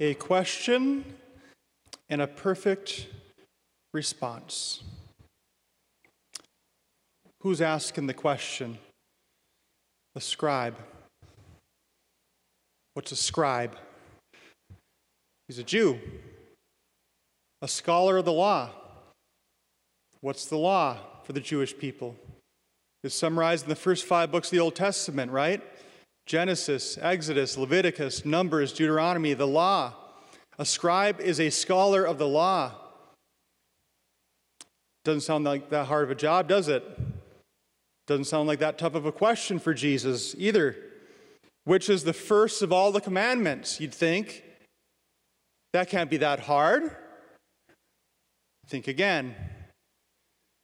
a question and a perfect response. Who's asking the question? A scribe. What's a scribe? He's a Jew, a scholar of the law. What's the law for the Jewish people? It's summarized in the first five books of the Old Testament, right? Genesis, Exodus, Leviticus, Numbers, Deuteronomy, the law. A scribe is a scholar of the law. Doesn't sound like that hard of a job, does it? Doesn't sound like that tough of a question for Jesus either. Which is the first of all the commandments, you'd think. That can't be that hard. Think again.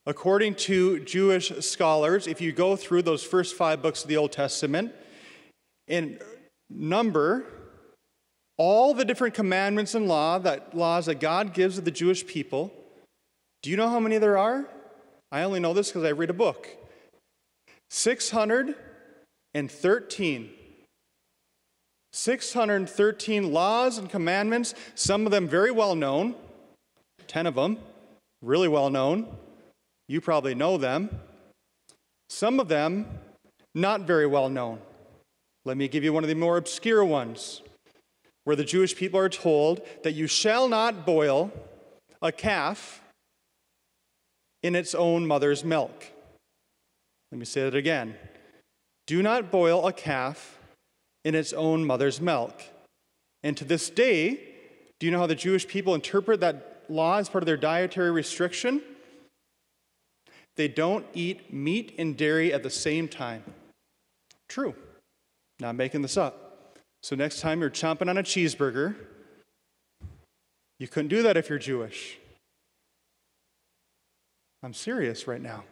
According to Jewish scholars, if you go through those first five books of the Old Testament, in number all the different commandments and law that laws that God gives to the Jewish people. Do you know how many there are? I only know this because I read a book. 613. 613 laws and commandments, some of them very well known, 10 of them really well known. You probably know them. Some of them not very well known. Let me give you one of the more obscure ones, where the Jewish people are told that you shall not boil a calf in its own mother's milk. Let me say that again. Do not boil a calf in its own mother's milk. And to this day, do you know how the Jewish people interpret that law as part of their dietary restriction? They don't eat meat and dairy at the same time. True. Not making this up. So next time you're chomping on a cheeseburger, you couldn't do that if you're Jewish. I'm serious right now.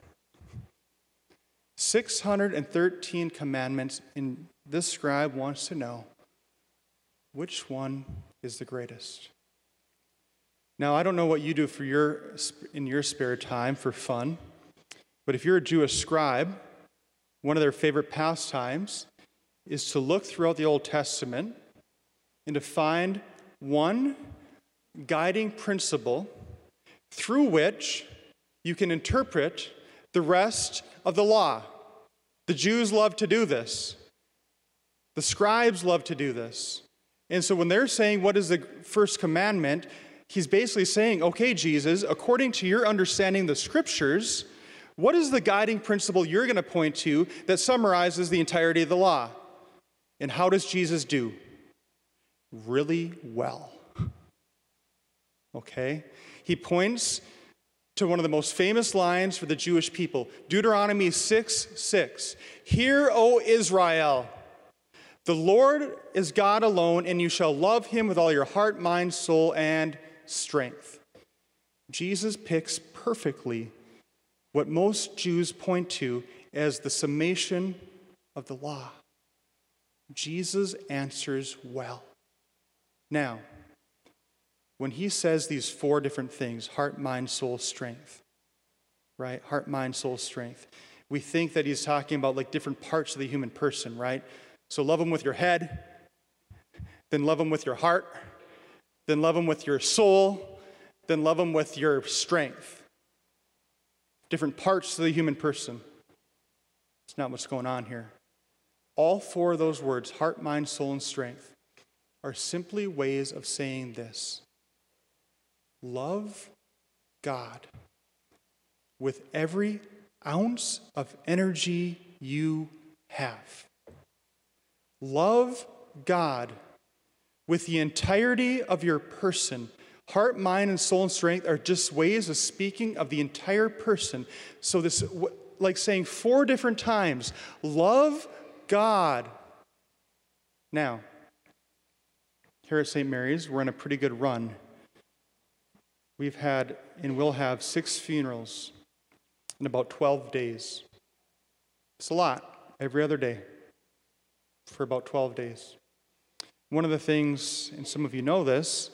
613 commandments, and this scribe wants to know which one is the greatest. Now, I don't know what you do for your, in your spare time for fun, but if you're a Jewish scribe, one of their favorite pastimes is to look throughout the Old Testament and to find one guiding principle through which you can interpret the rest of the law. The Jews love to do this. The scribes love to do this. And so when they're saying, What is the first commandment? He's basically saying, Okay, Jesus, according to your understanding the scriptures, what is the guiding principle you're going to point to that summarizes the entirety of the law? And how does Jesus do? Really well. Okay? He points to one of the most famous lines for the Jewish people Deuteronomy 6 6. Hear, O Israel, the Lord is God alone, and you shall love him with all your heart, mind, soul, and strength. Jesus picks perfectly what most Jews point to as the summation of the law. Jesus answers well. Now, when he says these four different things heart, mind, soul, strength, right? Heart, mind, soul, strength. We think that he's talking about like different parts of the human person, right? So love him with your head, then love him with your heart, then love him with your soul, then love him with your strength. Different parts of the human person. It's not what's going on here. All four of those words, heart, mind, soul, and strength, are simply ways of saying this love God with every ounce of energy you have. Love God with the entirety of your person. Heart, mind, and soul and strength are just ways of speaking of the entire person. So, this, like saying four different times, love God. Now, here at St. Mary's, we're in a pretty good run. We've had and will have six funerals in about 12 days. It's a lot every other day for about 12 days. One of the things, and some of you know this,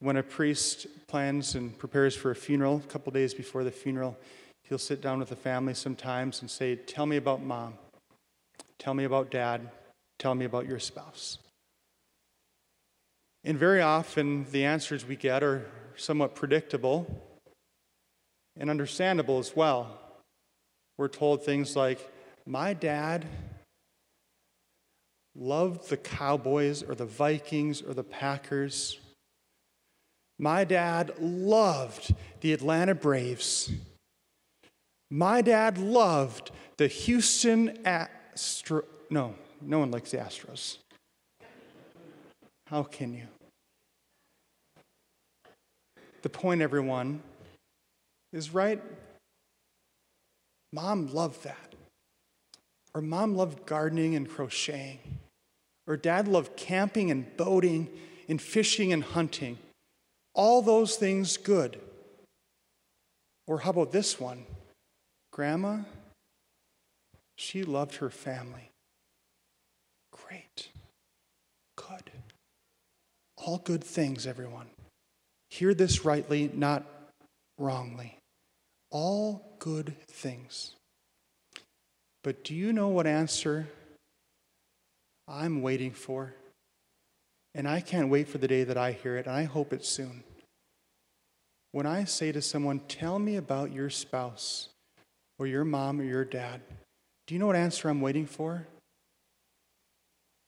when a priest plans and prepares for a funeral, a couple days before the funeral, he'll sit down with the family sometimes and say, Tell me about mom. Tell me about dad. Tell me about your spouse. And very often, the answers we get are somewhat predictable and understandable as well. We're told things like, My dad loved the Cowboys or the Vikings or the Packers. My dad loved the Atlanta Braves. My dad loved the Houston Astro. No, no one likes the Astros. How can you? The point, everyone, is right. Mom loved that. Or mom loved gardening and crocheting. Or dad loved camping and boating and fishing and hunting. All those things good. Or how about this one? Grandma, she loved her family. Great. Good. All good things, everyone. Hear this rightly, not wrongly. All good things. But do you know what answer I'm waiting for. And I can't wait for the day that I hear it, and I hope it's soon. When I say to someone, Tell me about your spouse, or your mom, or your dad, do you know what answer I'm waiting for?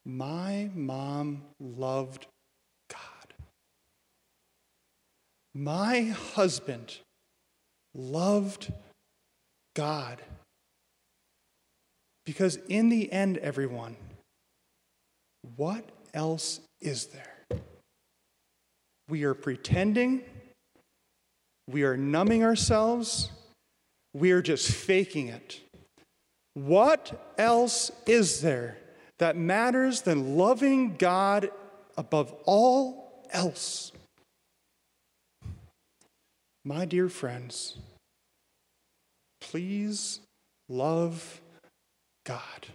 My mom loved God. My husband loved God. Because in the end, everyone, what else is there? We are pretending, we are numbing ourselves, we are just faking it. What else is there that matters than loving God above all else? My dear friends, please love God.